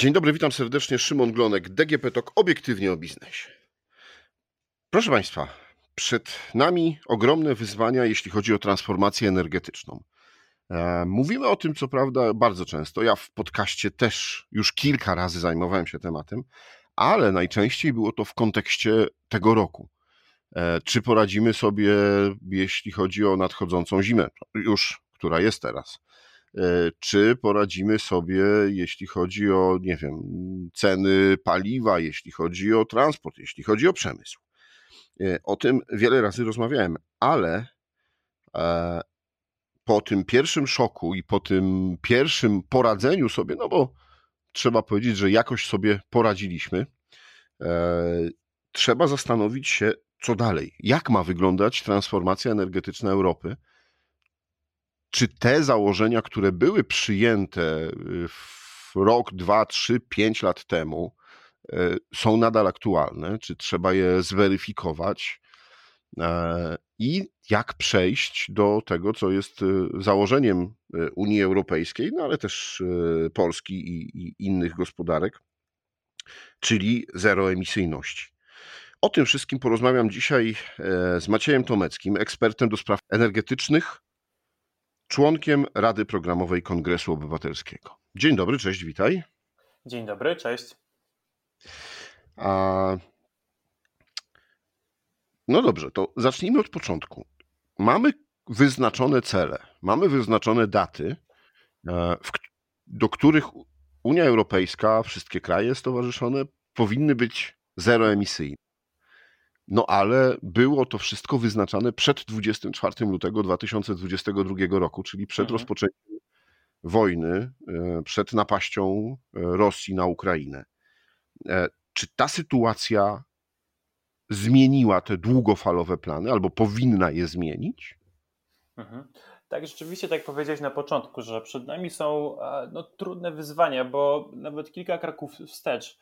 Dzień dobry, witam serdecznie. Szymon Glonek, DGP TOK, obiektywnie o biznesie. Proszę Państwa, przed nami ogromne wyzwania, jeśli chodzi o transformację energetyczną. E, mówimy o tym, co prawda, bardzo często. Ja w podcaście też już kilka razy zajmowałem się tematem, ale najczęściej było to w kontekście tego roku. E, czy poradzimy sobie, jeśli chodzi o nadchodzącą zimę, już, która jest teraz? E, czy poradzimy sobie, jeśli chodzi o, nie wiem, ceny paliwa, jeśli chodzi o transport, jeśli chodzi o przemysł. E, o tym wiele razy rozmawiałem, ale e, po tym pierwszym szoku i po tym pierwszym poradzeniu sobie, no bo trzeba powiedzieć, że jakoś sobie poradziliśmy, trzeba zastanowić się, co dalej. Jak ma wyglądać transformacja energetyczna Europy? Czy te założenia, które były przyjęte y, w rok, dwa, trzy, pięć lat temu, y, są nadal aktualne, czy trzeba je zweryfikować e, i jak przejść do tego, co jest y, założeniem Unii Europejskiej, no ale też Polski i, i innych gospodarek, czyli zeroemisyjności. O tym wszystkim porozmawiam dzisiaj e, z Maciejem Tomeckim, ekspertem do spraw energetycznych, członkiem Rady Programowej Kongresu Obywatelskiego. Dzień dobry, cześć, witaj. Dzień dobry, cześć. A... No dobrze, to zacznijmy od początku. Mamy wyznaczone cele, mamy wyznaczone daty, e, do których Unia Europejska, wszystkie kraje stowarzyszone powinny być zeroemisyjne. No ale było to wszystko wyznaczane przed 24 lutego 2022 roku, czyli przed mhm. rozpoczęciem wojny, e, przed napaścią e, Rosji na Ukrainę. E, czy ta sytuacja zmieniła te długofalowe plany, albo powinna je zmienić? Mhm. Tak, rzeczywiście, tak powiedziałeś na początku, że przed nami są no, trudne wyzwania, bo nawet kilka kroków wstecz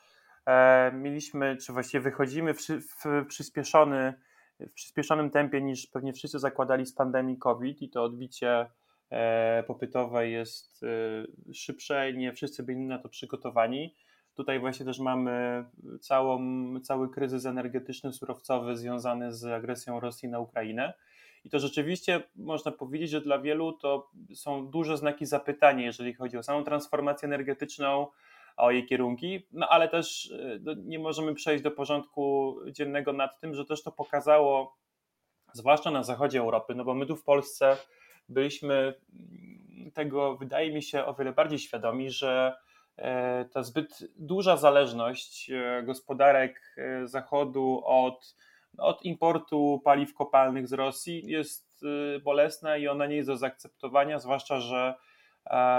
mieliśmy, czy właściwie wychodzimy w, w, przyspieszony, w przyspieszonym tempie niż pewnie wszyscy zakładali z pandemii COVID i to odbicie e, popytowe jest e, szybsze i nie wszyscy byli na to przygotowani. Tutaj właśnie też mamy całą, cały kryzys energetyczny, surowcowy związany z agresją Rosji na Ukrainę. I to rzeczywiście można powiedzieć, że dla wielu to są duże znaki zapytania, jeżeli chodzi o samą transformację energetyczną, o jej kierunki, no ale też y, no, nie możemy przejść do porządku dziennego nad tym, że też to pokazało, zwłaszcza na zachodzie Europy, no bo my tu w Polsce byliśmy mm, tego, wydaje mi się, o wiele bardziej świadomi, że e, ta zbyt duża zależność e, gospodarek e, Zachodu od, od importu paliw kopalnych z Rosji jest bolesna i ona nie jest do zaakceptowania, zwłaszcza, że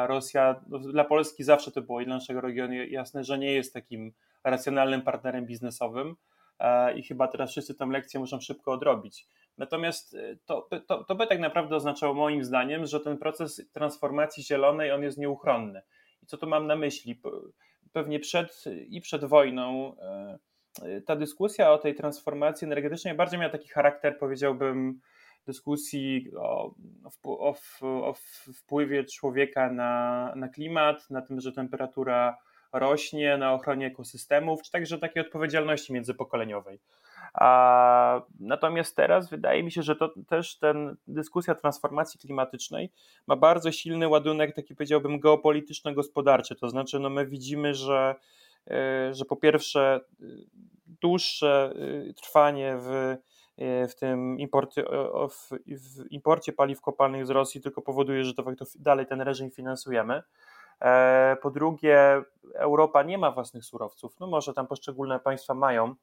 Rosja, no, dla Polski zawsze to było i dla naszego regionu jasne, że nie jest takim racjonalnym partnerem biznesowym i chyba teraz wszyscy tę lekcję muszą szybko odrobić. Natomiast e, to, to, to by tak naprawdę oznaczało moim zdaniem, że ten proces transformacji zielonej on jest nieuchronny. I co tu mam na myśli? Pewnie przed i przed wojną e, ta dyskusja o tej transformacji energetycznej bardziej miała taki charakter, powiedziałbym, dyskusji o, o, o wpływie człowieka na, na klimat, na tym, że temperatura rośnie, na ochronie ekosystemów, czy także takiej odpowiedzialności międzypokoleniowej. A, natomiast teraz wydaje mi się, że to też ten dyskusja transformacji klimatycznej ma bardzo silny ładunek, taki powiedziałbym, geopolityczno-gospodarczy. To znaczy, no my widzimy, że, e, że po pierwsze dłuższe e, trwanie w w tym imporcie, w, w imporcie paliw kopalnych z Rosji tylko powoduje, że to dalej ten reżim finansujemy. E, po drugie, Europa nie ma własnych surowców. No może tam poszczególne państwa mają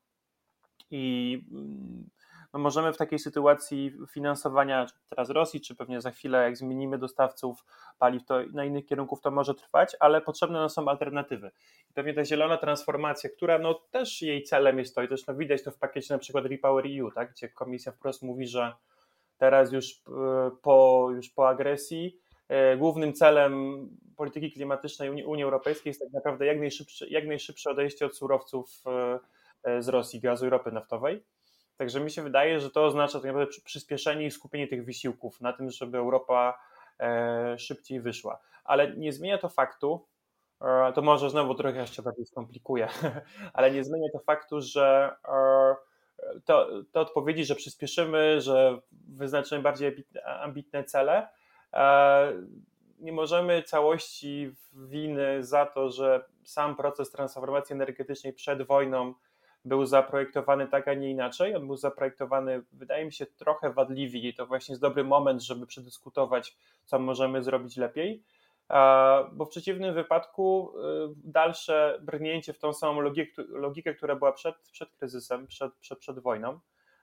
i mm, no możemy w takiej sytuacji finansowania teraz Rosji, czy pewnie za chwilę, jak zmienimy dostawców paliw, to na innych kierunków to może trwać, ale potrzebne nam są alternatywy. I pewnie ta zielona transformacja, która no też jej celem jest to, i też no widać to w pakiecie na przykład Repower EU, tak, gdzie komisja wprost mówi, że teraz już e, po, już po agresji e, głównym celem polityki klimatycznej Unii, Unii Europejskiej jest tak naprawdę jak najszybsze, jak najszybsze odejście od surowców e, z Rosji, gazu i ropy naftowej. Także mi się wydaje, że to oznacza tak naprawdę przyspieszenie i skupienie tych wysiłków na tym, żeby Europa e, szybciej wyszła. Ale nie zmienia to faktu, to może znowu trochę jeszcze bardziej skomplikuje, ale nie zmienia to faktu, że to, te odpowiedzi, że przyspieszymy, że wyznaczymy bardziej ambitne cele, nie możemy całości winy za to, że sam proces transformacji energetycznej przed wojną był zaprojektowany tak, a nie inaczej. On był zaprojektowany, wydaje mi się, trochę wadliwie i to właśnie jest dobry moment, żeby przedyskutować, co możemy zrobić lepiej. Bo w przeciwnym wypadku y, dalsze brnięcie w tą samą logikę, logikę która była przed, przed kryzysem, przed, przed, przed wojną,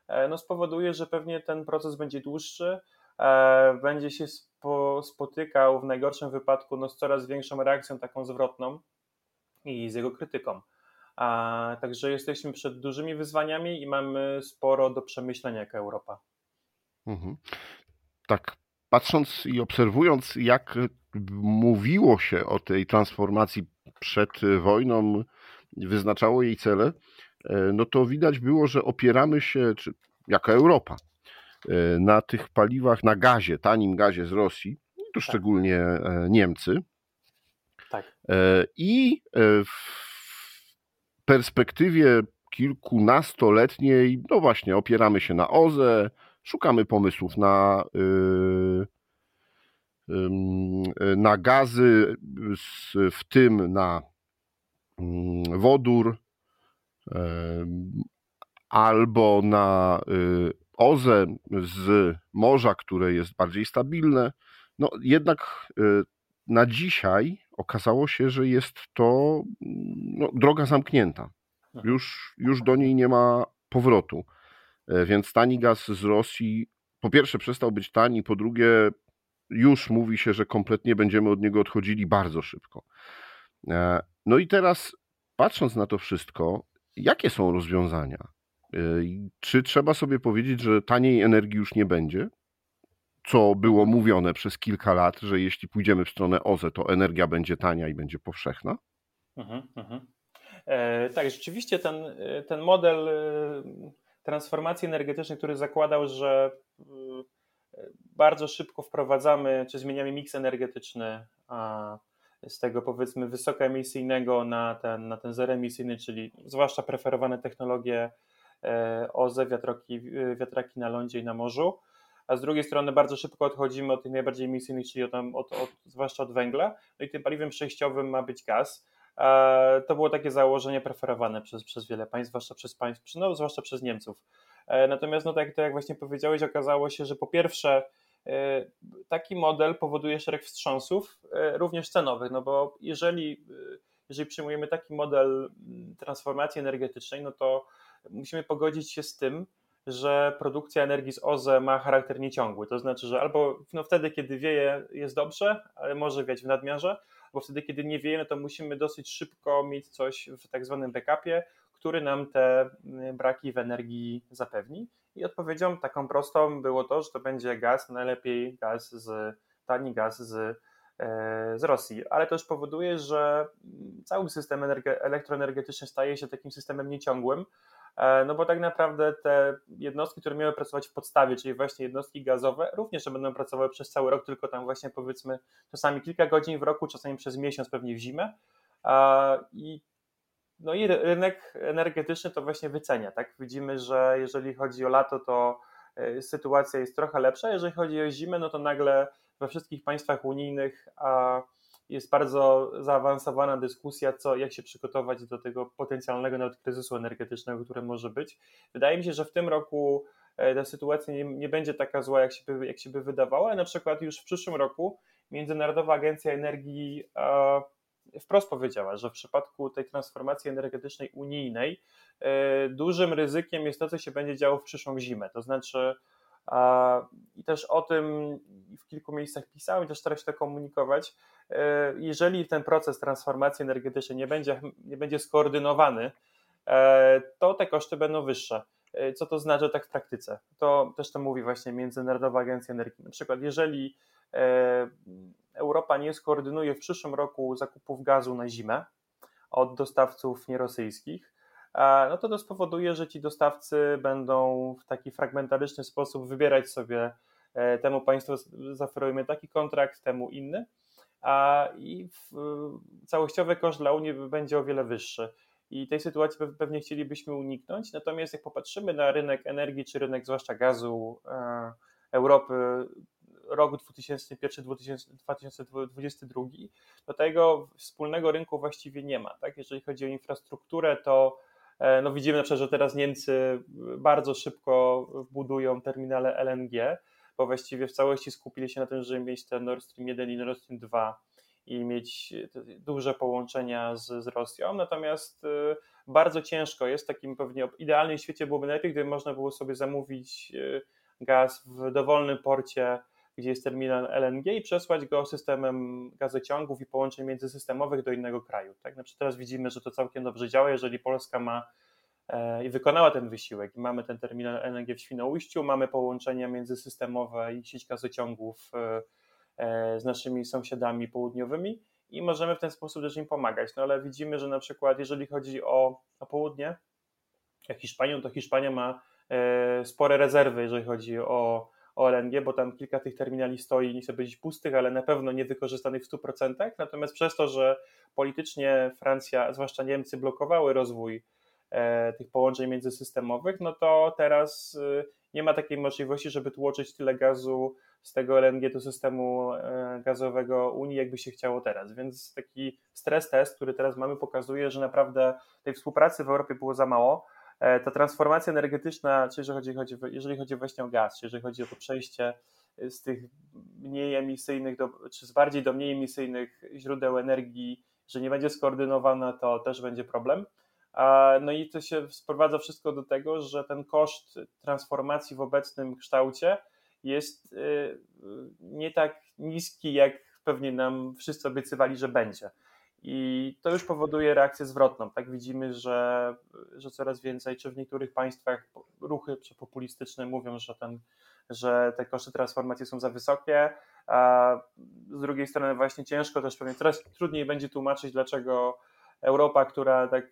e, no spowoduje, że pewnie ten proces będzie dłuższy, e, będzie się spotykał w najgorszym wypadku no, z coraz większą reakcją taką zwrotną i z jego krytyką. A, także jesteśmy przed dużymi wyzwaniami i mamy sporo do przemyślenia jako Europa. Mhm. Tak, patrząc i obserwując, jak mówiło się o tej transformacji przed wojną, wyznaczało jej cele, e, no to widać było, że opieramy się, czy jako Europa, e, na tych paliwach, na gazie, tanim gazie z Rosji, tu tak. szczególnie e, Niemcy. Tak. I w perspektywie kilkunastoletniej, no właśnie, opieramy się na OZE, szukamy pomysłów na, y, na gazy, w tym na mm, wodór albo na y, OZE z morza, które jest bardziej stabilne. No jednak y, na dzisiaj okazało się, że jest to no, droga zamknięta. Już, już do niej nie ma powrotu. E, więc tani gaz z Rosji po pierwsze przestał być tani, po drugie już mówi się, że kompletnie będziemy od niego odchodzili bardzo szybko. E, no i teraz patrząc na to wszystko, jakie są rozwiązania? E, czy trzeba sobie powiedzieć, że taniej energii już nie będzie? Co było mówione przez kilka lat, że jeśli pójdziemy w stronę OZE, to energia będzie tania i będzie powszechna? Mhm, mhm. E, tak, rzeczywiście ten, e, ten model e, transformacji energetycznej, który zakładał, że bardzo szybko wprowadzamy, czy zmieniamy miks energetyczny z tego powiedzmy wysokoemisyjnego na ten, na ten zeroemisyjny, czyli zwłaszcza preferowane technologie OZE, wiatraki, wiatraki na lądzie i na morzu, a z drugiej strony bardzo szybko odchodzimy od tych najbardziej emisyjnych, czyli od, od, od, zwłaszcza od węgla, no i tym paliwem przejściowym ma być gaz. E, to było takie założenie preferowane przez, przez wiele państw, zwłaszcza przez państw, no, zwłaszcza przez Niemców. E, natomiast, no tak, tak jak właśnie powiedziałeś, okazało się, że po pierwsze e, taki model powoduje szereg wstrząsów, również cenowych, no bo jeżeli, jeżeli przyjmujemy taki model transformacji energetycznej, no to musimy pogodzić się z tym, że produkcja energii z OZE ma charakter nieciągły. To znaczy, że albo no wtedy, kiedy wieje, jest dobrze, ale może wiać w nadmiarze, bo wtedy, kiedy nie wieje, no to musimy dosyć szybko mieć coś w tak zwanym backupie, który nam te y, braki w energii zapewni. I odpowiedzią taką prostą było to, że to będzie gaz, najlepiej gaz z, tani gaz z, e, z Rosji, ale to już powoduje, że cały system elektroenergetyczny staje się takim systemem nieciągłym, no bo tak naprawdę te jednostki, które miały pracować w podstawie, czyli właśnie jednostki gazowe, również będą pracowały przez cały rok, tylko tam właśnie powiedzmy czasami kilka godzin w roku, czasami przez miesiąc, pewnie w zimę. I, no i rynek energetyczny to właśnie wycenia. Tak? Widzimy, że jeżeli chodzi o lato, to e, sytuacja jest trochę lepsza, jeżeli chodzi o zimę, no to nagle we wszystkich państwach unijnych a jest bardzo zaawansowana dyskusja, co, jak się przygotować do tego potencjalnego nawet kryzysu energetycznego, który może być. Wydaje mi się, że w tym roku e, ta sytuacja nie, nie będzie taka zła, jak się, by, jak się by wydawała, ale na przykład już w przyszłym roku Międzynarodowa Agencja Energii e, wprost powiedziała, że w przypadku tej transformacji energetycznej unijnej e, dużym ryzykiem jest to, co się będzie działo w przyszłą zimę. To znaczy, i też o tym w kilku miejscach pisałem, też staram się to komunikować, E, jeżeli ten proces transformacji energetycznej nie będzie, nie będzie skoordynowany, e, to te koszty będą wyższe. E, co to znaczy tak w praktyce? To też to mówi właśnie Międzynarodowa Agencja Energii. Na przykład, jeżeli Europa nie skoordynuje w przyszłym roku zakupów gazu na zimę od dostawców nierosyjskich, no to to spowoduje, że ci dostawcy będą w taki fragmentaryczny sposób wybierać sobie temu państwu zaoferujemy taki kontrakt, temu inny a i całościowy koszt dla Unii będzie o wiele wyższy. I tej sytuacji pewnie chcielibyśmy uniknąć. Natomiast jak popatrzymy na rynek energii, czy rynek zwłaszcza gazu e, Europy, rok 2001-2022, to tego wspólnego rynku właściwie nie ma. Tak? Jeżeli chodzi o infrastrukturę, to e, no widzimy na przykład, że teraz Niemcy bardzo szybko budują terminale LNG, bo właściwie w całości skupili się na tym, żeby mieć ten Nord Stream 1 i Nord Stream 2 i mieć duże połączenia z, z Rosją. Natomiast y, bardzo ciężko jest, w takim pewnie idealnym świecie byłoby najlepiej, gdyby można było sobie zamówić y, gaz w dowolnym porcie, gdzie jest terminal LNG i przesłać go systemem gazociągów i połączeń międzysystemowych do innego kraju. Tak? Znaczy teraz widzimy, że to całkiem dobrze działa, jeżeli Polska ma e, i wykonała ten wysiłek. Mamy ten terminal LNG w Świnoujściu, mamy połączenia międzysystemowe i sieć gazociągów e, E, z naszymi sąsiadami południowymi i możemy w ten sposób też im pomagać. No ale widzimy, że na przykład jeżeli chodzi o, o południe, jak Hiszpanią, to Hiszpania ma e, spore rezerwy, jeżeli chodzi o, o LNG, bo tam kilka tych terminali stoi, nie chcę powiedzieć pustych, ale na pewno nie wykorzystanych w 100%. Natomiast przez to, że politycznie Francja, zwłaszcza Niemcy, blokowały rozwój e, tych połączeń międzysystemowych, no to teraz nie ma takiej możliwości, żeby tłoczyć tyle gazu z tego LNG do systemu e, gazowego Unii, jakby się chciało teraz. Więc taki stres test, który teraz mamy, pokazuje, że naprawdę tej współpracy w Europie było za mało. E, ta transformacja energetyczna, czy jeżeli chodzi, chodzi, jeżeli chodzi właśnie o gaz, czy jeżeli chodzi o to przejście z tych mniej emisyjnych, do, czy z bardziej do mniej emisyjnych źródeł energii, że nie będzie skoordynowana, to też będzie problem. No i to się sprowadza wszystko do tego, że ten koszt transformacji w obecnym kształcie jest y, nie tak niski, jak pewnie nam wszyscy obiecywali, że będzie. I to już powoduje reakcję zwrotną. Tak widzimy, że, że coraz więcej, czy w niektórych państwach ruchy populistyczne mówią, że, ten, że te koszty transformacji są za wysokie, a z drugiej strony właśnie ciężko też pewnie coraz trudniej będzie tłumaczyć, dlaczego Europa, która tak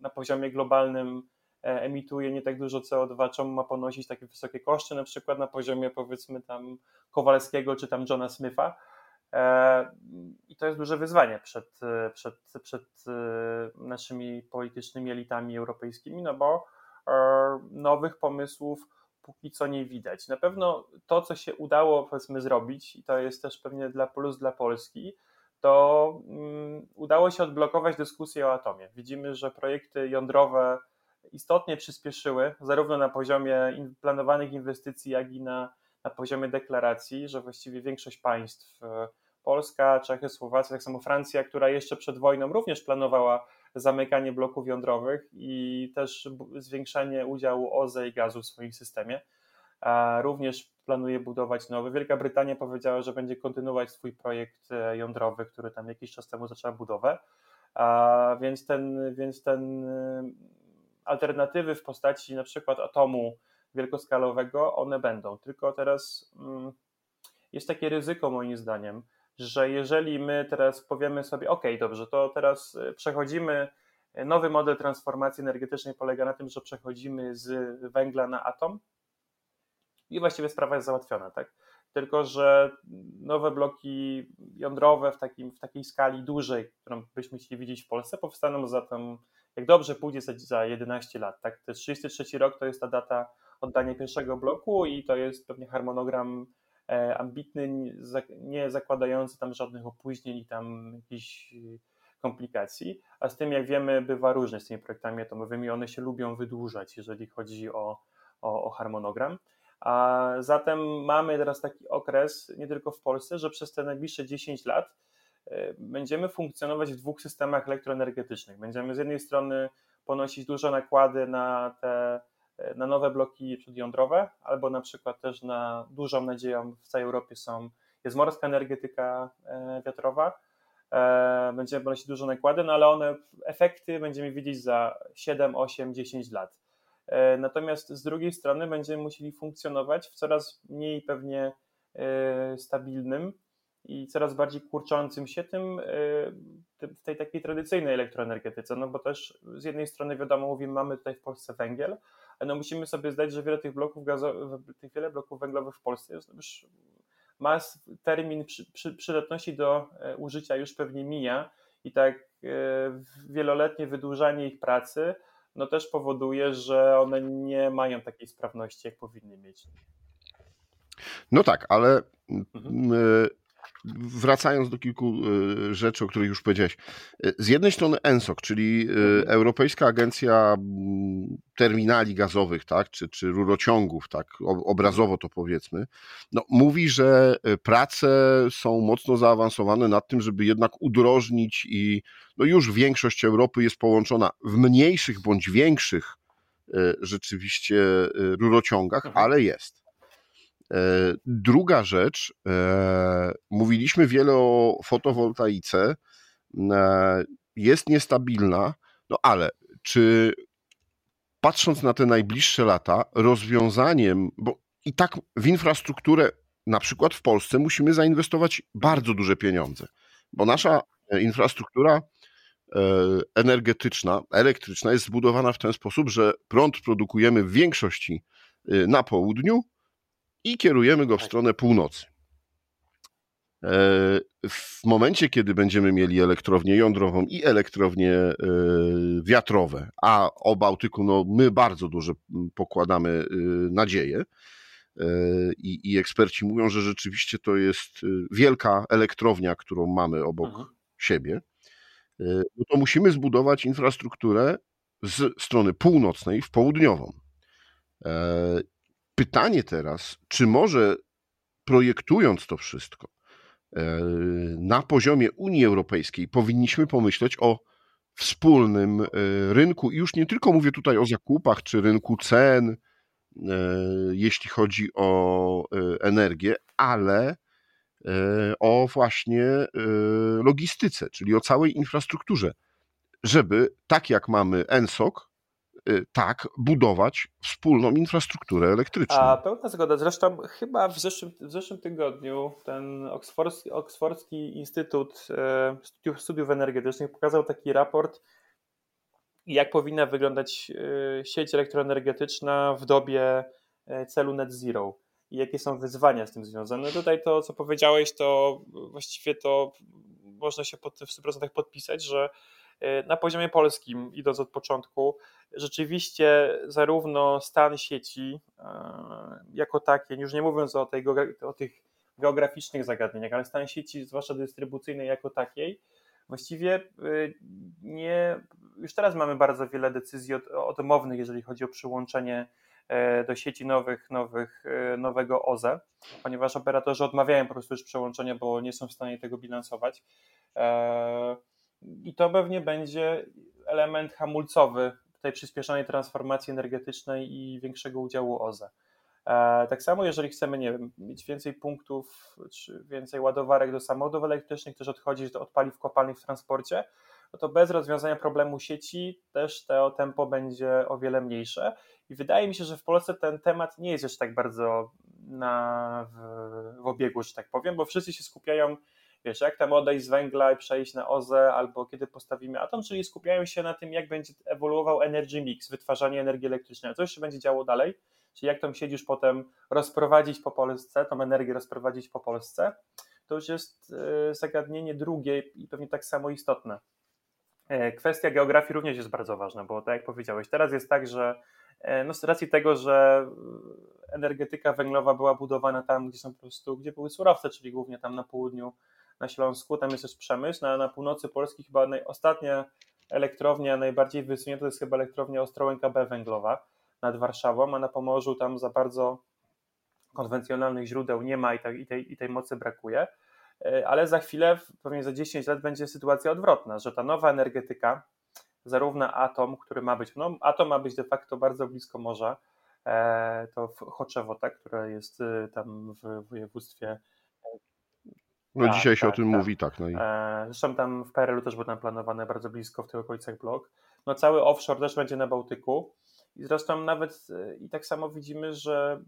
na poziomie globalnym e, emituje nie tak dużo CO2, czemu ma ponosić takie wysokie koszty, na przykład na poziomie powiedzmy tam Kowalskiego czy tam Johna Smitha. E, I to jest duże wyzwanie przed, przed, przed e, naszymi politycznymi elitami europejskimi, no bo nowych pomysłów póki co nie widać. Na pewno to, co się udało powiedzmy zrobić, i to jest też pewnie dla plus dla Polski, to um, udało się odblokować dyskusję o atomie. Widzimy, że projekty jądrowe istotnie przyspieszyły, zarówno na poziomie planowanych inwestycji, jak i na, na poziomie deklaracji, że właściwie większość państw, e, Polska, Czechy, Słowacja, tak samo Francja, która jeszcze przed wojną również planowała zamykanie bloków jądrowych i też zwiększanie udziału OZE i gazu w swoim systemie również planuje budować nowy. Wielka Brytania powiedziała, że będzie kontynuować swój projekt e, jądrowy, który tam jakiś czas temu zaczęła budowę. Więc ten, więc ten e, alternatywy w postaci na przykład atomu wielkoskalowego, one będą. Tylko teraz mm, jest takie ryzyko moim zdaniem, że jeżeli my teraz powiemy sobie, ok, dobrze, to teraz e, przechodzimy, nowy model transformacji energetycznej polega na tym, że przechodzimy z węgla na atom, i właściwie sprawa jest załatwiona, tak? Tylko, że nowe bloki jądrowe w, takim, w takiej skali dużej, którą byśmy chcieli widzieć w Polsce, powstaną zatem, jak dobrze pójdzie, za 11 lat. Tak? Jest 33 rok to jest ta data oddania pierwszego bloku i to jest pewnie harmonogram e, ambitny, nie zakładający tam żadnych opóźnień i tam jakichś komplikacji, a z tym jak wiemy bywa różnie z tymi projektami atomowymi, one się lubią wydłużać, jeżeli chodzi o, o, o harmonogram. A zatem mamy teraz taki okres, nie tylko w Polsce, że przez te najbliższe 10 lat e, będziemy funkcjonować w dwóch systemach elektroenergetycznych. Będziemy z jednej strony ponosić duże nakłady na te e, na nowe bloki jądrowe, albo na przykład też na dużą nadzieją w całej Europie są, jest morska energetyka e, wiatrowa. Będziemy ponosić duże nakłady, no ale one, efekty będziemy widzieć za 7, 8, 10 lat. E, natomiast z drugiej strony będziemy musieli funkcjonować w coraz mniej pewnie e, stabilnym i coraz bardziej kurczącym się tym e, w tej takiej tradycyjnej elektroenergetyce, no bo też z jednej strony wiadomo, mówimy, mamy tutaj w Polsce węgiel, no musimy sobie zdać, że wiele tych bloków gazowych, tych wiele bloków węglowych w Polsce jest już ma termin przy, przy, przydatności do użycia już pewnie mija i tak wieloletnie wydłużanie ich pracy no też powoduje, że one nie mają takiej sprawności, jak powinny mieć. No tak, ale mhm wracając do kilku e, rzeczy, o których już powiedziałeś. E, z jednej strony ENSOC, czyli e, mhm. Europejska Agencja mm, Terminali Gazowych, tak, czy, czy rurociągów, tak, obrazowo to powiedzmy, no, mówi, że prace są mocno zaawansowane nad tym, żeby jednak udrożnić i no już większość Europy jest połączona w mniejszych bądź większych rzeczywiście rurociągach, ale jest. E, druga rzecz, e, mówiliśmy wiele o fotowoltaice, e, jest niestabilna, no ale czy patrząc na te najbliższe lata, rozwiązaniem, bo i tak w infrastrukturę, na przykład w Polsce, musimy zainwestować bardzo duże pieniądze, bo nasza infrastruktura energetyczna, elektryczna jest zbudowana w ten sposób, że prąd produkujemy w większości na południu, i kierujemy go w tak. stronę północy. E, w momencie, kiedy będziemy mieli elektrownię jądrową i elektrownie e, wiatrowe, a o Bałtyku no, my bardzo dużo pokładamy e, nadzieję, i, i eksperci mówią, że rzeczywiście to jest wielka elektrownia, którą mamy obok mhm. siebie, no to musimy zbudować infrastrukturę z strony północnej w południową. Pytanie teraz, czy może projektując to wszystko e, na poziomie Unii Europejskiej, powinniśmy pomyśleć o wspólnym e, rynku? I już nie tylko mówię tutaj o zakupach czy rynku cen, e, jeśli chodzi o energię, ale o właśnie logistyce, czyli o całej infrastrukturze, żeby tak jak mamy ENSOC, Y, tak budować wspólną infrastrukturę elektryczną. A pełna zgoda. Zresztą chyba w zeszłym, w zeszłym tygodniu ten Oksfordzki, Oksfordzki Instytut e, Studiów, Studiów Energetycznych pokazał taki raport, jak powinna wyglądać e, sieć elektroenergetyczna w dobie e, celu net zero i jakie są wyzwania z tym związane. Tutaj to, co powiedziałeś, to właściwie to można się pod, w 100% podpisać, że na poziomie polskim, idąc od początku, rzeczywiście zarówno stan sieci e, jako takie, już nie mówiąc o, tej, o tych geograficznych zagadnieniach, ale stan sieci, zwłaszcza dystrybucyjnej jako takiej, właściwie e, nie, już teraz mamy bardzo wiele decyzji odmownych, jeżeli chodzi o przyłączenie e, do sieci nowych, nowych, nowego OZE, ponieważ operatorzy odmawiają po prostu już przełączenia, bo nie są w stanie tego bilansować. I to pewnie będzie element hamulcowy tej przyspieszonej transformacji energetycznej i większego udziału OZE. E, tak samo, jeżeli chcemy, nie wiem, mieć więcej punktów czy więcej ładowarek do samochodów elektrycznych, też odchodzić od paliw kopalnych w transporcie, no to bez rozwiązania problemu sieci też to tempo będzie o wiele mniejsze. I wydaje mi się, że w Polsce ten temat nie jest jeszcze tak bardzo na, w, w obiegu, że tak powiem, bo wszyscy się skupiają wiesz, jak tam odejść z węgla i przejść na OZE, albo kiedy postawimy atom, czyli skupiają się na tym, jak będzie ewoluował energy mix, wytwarzanie energii elektrycznej. Co się będzie działo dalej? Czyli jak tam siedzisz potem rozprowadzić po Polsce, tą energię rozprowadzić po Polsce, to już jest e, zagadnienie drugie i pewnie tak samo istotne. E, kwestia geografii również jest bardzo ważna, bo tak jak powiedziałeś, teraz jest tak, że e, no z racji tego, że energetyka węglowa była budowana tam, gdzie są po prostu, gdzie były surowce, czyli głównie tam na południu na Śląsku, tam jest też przemysł, na, na północy Polski chyba ostatnia elektrownia najbardziej wysunięta to jest chyba elektrownia Ostrołęka B węglowa nad Warszawą, a na Pomorzu tam za bardzo konwencjonalnych źródeł nie ma i, ta, i, tej, i tej mocy brakuje, e, ale za chwilę, pewnie za 10 lat będzie sytuacja odwrotna, że ta nowa energetyka, zarówno atom, który ma być, no atom ma być de facto bardzo blisko morza, e, to Choczewo, tak, które jest e, tam w województwie no tak, dzisiaj się tak, o tym tak. mówi, tak. No i... E, zresztą tam w PRL-u też był tam planowany bardzo blisko w tych okolicach blok. No cały offshore też będzie na Bałtyku. I zresztą nawet e, i tak samo widzimy, że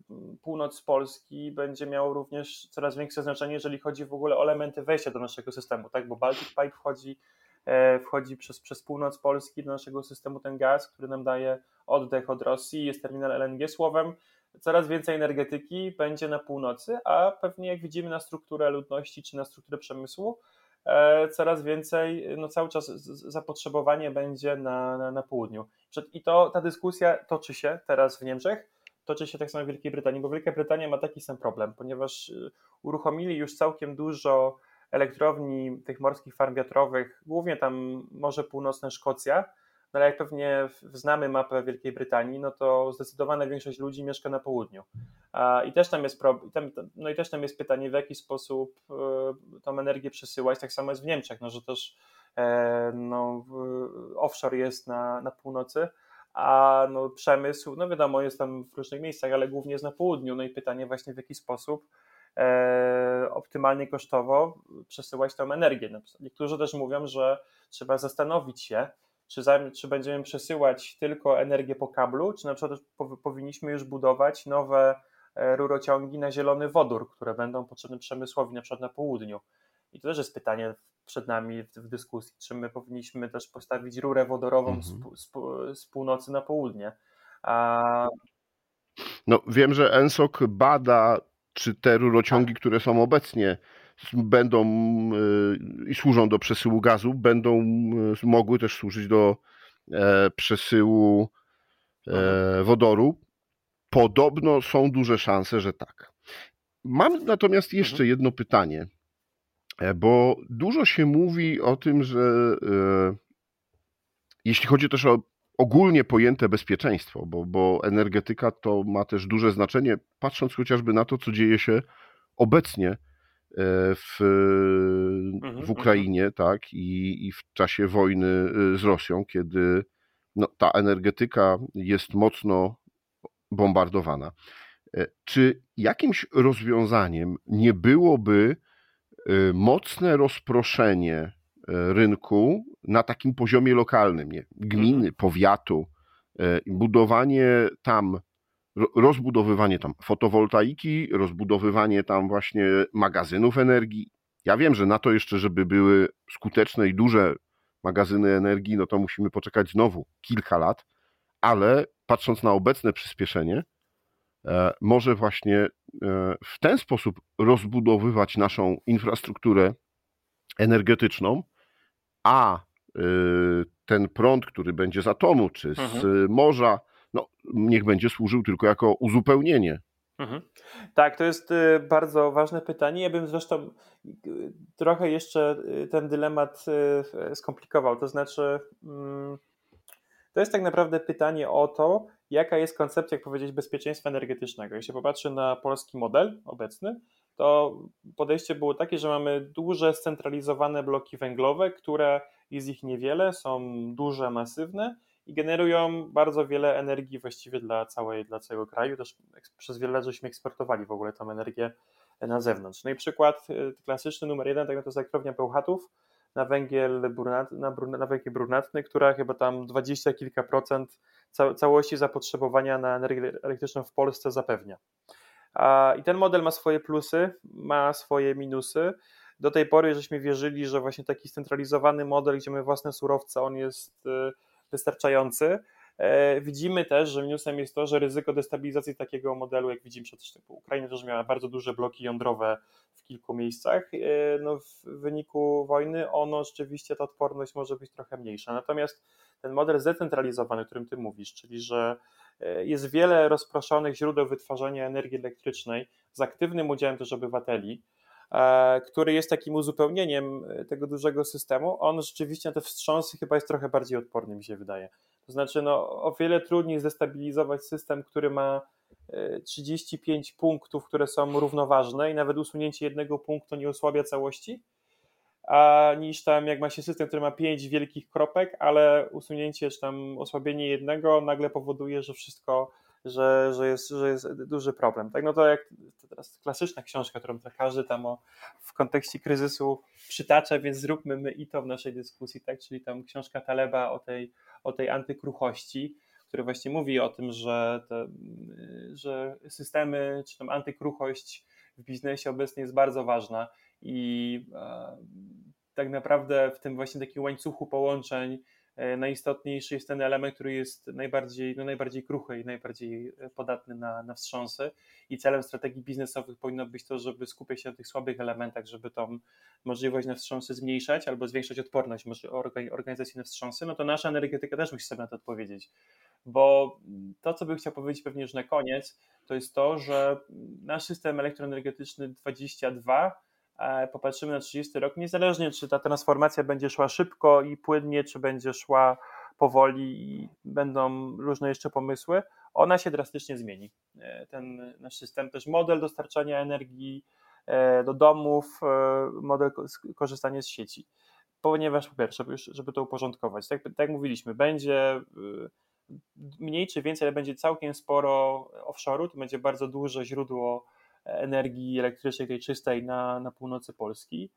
północ Polski będzie miał również coraz większe znaczenie, jeżeli chodzi w ogóle o elementy wejścia do naszego systemu, tak? Bo Baltic Pipe wchodzi, e, wchodzi przez, przez północ Polski do naszego systemu ten gaz, który nam daje oddech od Rosji, jest terminal LNG słowem. Coraz więcej energetyki będzie na północy, a pewnie jak widzimy na strukturę ludności czy na strukturę przemysłu, e, coraz więcej, no cały czas zapotrzebowanie będzie na, na, na południu. I to ta dyskusja toczy się teraz w Niemczech, toczy się tak samo w Wielkiej Brytanii, bo Wielka Brytania ma taki sam problem, ponieważ y, uruchomili już całkiem dużo elektrowni tych morskich farm wiatrowych, głównie tam Morze Północne, Szkocja, no ale jak pewnie znamy mapę Wielkiej Brytanii, no to zdecydowana większość ludzi mieszka na południu. I też tam jest problem, no i też tam jest pytanie, w jaki sposób y, tą energię przesyłać. Tak samo jest w Niemczech, no, że też e, no, offshore jest na, na północy, a no, przemysł, no wiadomo, jest tam w różnych miejscach, ale głównie jest na południu. No i pytanie właśnie w jaki sposób e, optymalnie kosztowo przesyłać tą energię. Niektórzy też mówią, że trzeba zastanowić się, czy, czy będziemy przesyłać tylko energię po kablu, czy na przykład powinniśmy już budować nowe e, rurociągi na zielony wodór, które będą potrzebne przemysłowi, na przykład na południu. I to też jest pytanie przed nami w, w dyskusji, czy my powinniśmy też postawić rurę wodorową mhm. z, z, z, północy na południe. A... No, wiem, że ENSOK bada, czy te rurociągi, tak. które są obecnie, będą y, i służą do przesyłu gazu, będą y, mogły też służyć do e, przesyłu e, mhm. wodoru. Podobno są duże szanse, że tak. Mam natomiast jeszcze mhm. jedno pytanie. E, bo dużo się mówi o tym, że jeśli chodzi też o ogólnie pojęte bezpieczeństwo, bo, bo energetyka to ma też duże znaczenie, patrząc chociażby na to, co dzieje się obecnie w, mhm, w mhm. Ukrainie, tak, i, i w czasie wojny z Rosją, kiedy no, ta energetyka jest mocno bombardowana. Czy jakimś rozwiązaniem nie byłoby mocne rozproszenie rynku na takim poziomie lokalnym, nie? gminy, mhm. powiatu, y, budowanie tam, rozbudowywanie tam fotowoltaiki, rozbudowywanie tam właśnie magazynów energii. Ja wiem, że na to jeszcze, żeby były skuteczne i duże magazyny energii, no to musimy poczekać znowu kilka lat, ale patrząc na obecne przyspieszenie, E, może właśnie e, w ten sposób rozbudowywać naszą infrastrukturę energetyczną, a e, ten prąd, który będzie z atomu czy z mhm. morza, no, niech będzie służył tylko jako uzupełnienie. Mhm. Tak, to jest bardzo ważne pytanie. Ja bym zresztą trochę jeszcze ten dylemat skomplikował. To znaczy, mm, to jest tak naprawdę pytanie o to, jaka jest koncepcja, jak powiedzieć, bezpieczeństwa energetycznego. Jeśli popatrzy na polski model obecny, to podejście było takie, że mamy duże scentralizowane bloki węglowe, które jest ich niewiele, są duże, masywne i generują bardzo wiele energii właściwie dla, całej, dla całego kraju. Też przez wiele lat żeśmy eksportowali w ogóle tą energię na zewnątrz. No i przykład y, klasyczny numer jeden tego to jest elektrownia Bełchatów, na węgiel, brunat, na, na węgiel brunatny, która chyba tam dwadzieścia kilka procent całości zapotrzebowania na energię elektryczną w Polsce zapewnia. I ten model ma swoje plusy, ma swoje minusy. Do tej pory żeśmy wierzyli, że właśnie taki scentralizowany model, gdzie mamy własne surowce, on jest y, wystarczający. E, widzimy też, że minusem jest to, że ryzyko destabilizacji takiego modelu, jak widzimy, przecież Ukraina też miała bardzo duże bloki jądrowe w kilku miejscach. E, no, w wyniku wojny ono rzeczywiście ta odporność może być trochę mniejsza. Natomiast ten model zdecentralizowany, o którym ty mówisz, czyli że e, jest wiele rozproszonych źródeł wytwarzania energii elektrycznej z aktywnym udziałem też obywateli, który jest takim uzupełnieniem tego dużego systemu, on rzeczywiście na te wstrząsy chyba jest trochę bardziej odporny, mi się wydaje. To znaczy, no, o wiele trudniej zdestabilizować system, który ma 35 e, punktów, które są równoważne i nawet usunięcie jednego punktu nie osłabia całości, a niż tam jak ma się system, który ma 5 wielkich kropek, ale usunięcie czy tam osłabienie jednego nagle powoduje, że wszystko, że, że, jest, że jest duży problem. Tak, no to jak to teraz klasyczna książka, którą każdy tam o, w kontekście kryzysu przytacza, więc zróbmy my i to w naszej dyskusji, tak, czyli tam książka Taleba o tej o tej antykruchości, który właśnie mówi o tym, że, te, że systemy, czy tam antykruchość w biznesie obecnie jest bardzo ważna i e, tak naprawdę w tym właśnie takim łańcuchu połączeń najistotniejszy jest ten element, który jest najbardziej, no najbardziej kruchy i najbardziej e, podatny na, na wstrząsy. I celem strategii biznesowych powinno być to, żeby skupiać się na tych słabych elementach, żeby tą możliwość na wstrząsy zmniejszać albo zwiększać odporność organizacji na wstrząsy. No to nasza energetyka też musi sobie na to odpowiedzieć. Bo to, co bym chciał powiedzieć pewnie już na koniec, to jest to, że nasz system elektroenergetyczny 22 popatrzymy na 30 rok, niezależnie czy ta transformacja będzie szła szybko i płynnie, czy będzie szła powoli i będą różne jeszcze pomysły, ona się drastycznie zmieni. E, ten nasz system, też model dostarczania energii e, do domów, e, model korzystania z sieci. Ponieważ po pierwsze, żeby to uporządkować, tak, tak jak mówiliśmy, będzie mniej czy więcej, ale będzie całkiem sporo offshore'u, to będzie bardzo duże źródło energii elektrycznej, tej czystej na, na północy Polski,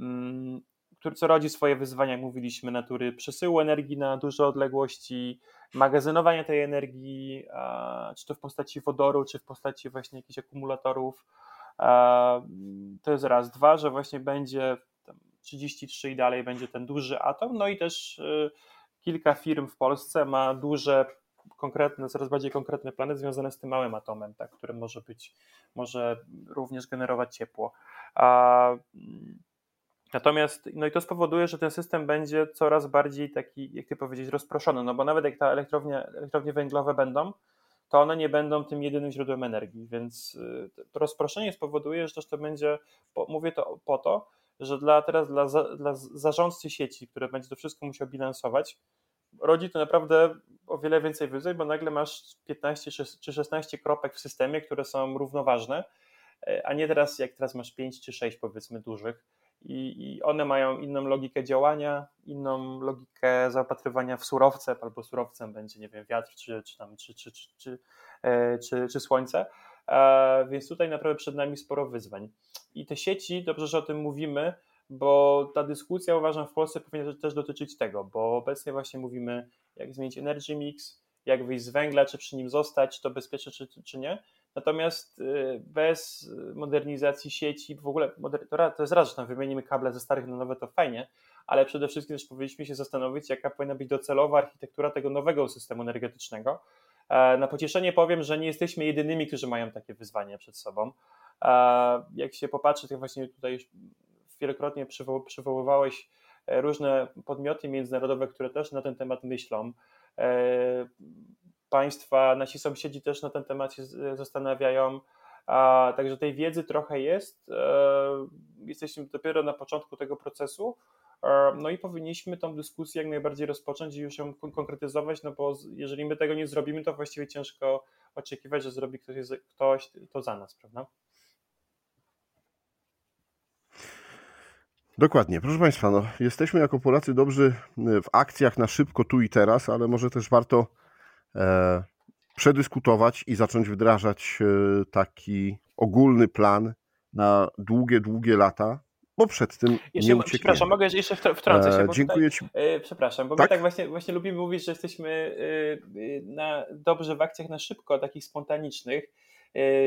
mm, który, co rodzi swoje wyzwania, jak mówiliśmy, natury przesyłu energii na duże odległości, magazynowania tej energii, czy to w postaci wodoru, czy w postaci właśnie jakichś akumulatorów. To jest raz. Dwa, że właśnie będzie 33 i dalej będzie ten duży atom, no i też y, kilka firm w Polsce ma duże konkretne, coraz bardziej konkretne plany związane z tym małym atomem, tak, który może być, może również generować ciepło. A, natomiast, no i to spowoduje, że ten system będzie coraz bardziej taki, jak ty powiedzieć, rozproszony, no bo nawet jak ta elektrownia, elektrownie węglowe będą, to one nie będą tym jedynym źródłem energii, więc y, to rozproszenie spowoduje, że też to będzie, mówię to po to, że dla teraz dla, dla zarządcy sieci, który będzie to wszystko musiał bilansować, rodzi to naprawdę o wiele więcej wyzwań, bo nagle masz 15 czy 16 kropek w systemie, które są równoważne, e, a nie teraz jak teraz masz 5 czy 6 powiedzmy dużych. I, I, one mają inną logikę działania, inną logikę zaopatrywania w surowce, albo surowcem będzie, nie wiem, wiatr, czy, czy, tam, czy, czy, czy, czy, e, czy, czy słońce. E, więc tutaj naprawdę przed nami sporo wyzwań. I te sieci, dobrze, że o tym mówimy, bo ta dyskusja uważam w Polsce powinna też dotyczyć tego, bo obecnie właśnie mówimy, jak zmienić energy mix, jak wyjść z węgla, czy przy nim zostać, to bezpieczne, czy, czy nie. Natomiast y, bez modernizacji sieci, w ogóle to jest raz, że tam wymienimy kable ze starych na nowe, to fajnie, ale przede wszystkim też powinniśmy się zastanowić, jaka powinna być docelowa architektura tego nowego systemu energetycznego. E, na pocieszenie powiem, że nie jesteśmy jedynymi, którzy mają takie wyzwania przed sobą. E, jak się popatrzy, to właśnie tutaj wielokrotnie przywoływałeś e, różne podmioty międzynarodowe, które też na ten temat myślą. E, państwa, nasi sąsiedzi też na ten temat się zastanawiają. A, także tej wiedzy trochę jest. E, jesteśmy dopiero na początku tego procesu. No i powinniśmy tą dyskusję jak najbardziej rozpocząć i już ją konkretyzować, no bo jeżeli my tego nie zrobimy, to właściwie ciężko oczekiwać, że zrobi ktoś, ktoś to za nas, prawda? Dokładnie. Proszę Państwa, no, jesteśmy jako Polacy dobrzy e, w akcjach na szybko tu i teraz, ale może też warto e, przedyskutować i zacząć wdrażać e, taki ogólny plan na długie, długie lata, bo przed tym jeszcze, nie uciekniemy. Przepraszam, mogę jeszcze wtrącę się. E, dziękuję tutaj, Ci. E, przepraszam, bo tak? my tak właśnie, właśnie lubimy mówić, że jesteśmy na, dobrze w akcjach na szybko, takich spontanicznych,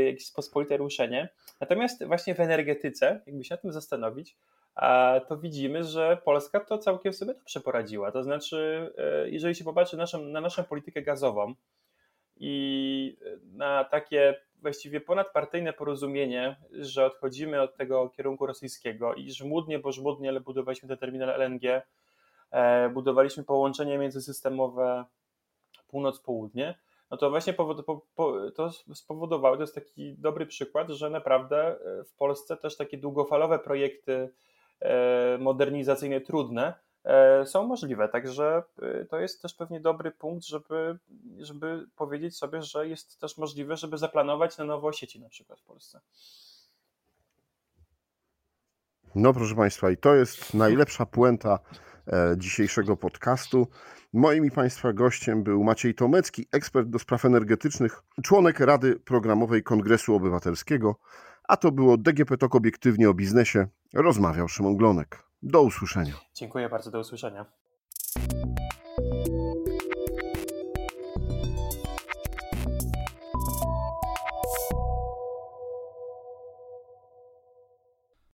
jakieś pospolite ruszenie. Natomiast właśnie w energetyce, jakby się na tym zastanowić, to widzimy, że Polska to całkiem sobie dobrze poradziła. To znaczy, e, jeżeli się popatrzy naszą, na naszą politykę gazową i na takie właściwie ponadpartyjne porozumienie, że odchodzimy od tego kierunku rosyjskiego i żmudnie, bo żmudnie, ale budowaliśmy ten terminal LNG, e, budowaliśmy połączenie międzysystemowe północ-południe, no to właśnie to spowodowało, to jest taki dobry przykład, że naprawdę e, w Polsce też takie długofalowe projekty modernizacyjne trudne e, są możliwe. Także e, to jest też pewnie dobry punkt, żeby, żeby powiedzieć sobie, że jest też możliwe, żeby zaplanować na nowo sieci na przykład w Polsce. No proszę Państwa, i to jest najlepsza puenta dzisiejszego podcastu. Moim i Państwa gościem był Maciej Tomecki, ekspert do spraw energetycznych, członek Rady Programowej Kongresu Obywatelskiego, a to było DGP Tok obiektywnie o biznesie. Rozmawiał Szymon Glonek. Do usłyszenia. Dziękuję bardzo, do usłyszenia.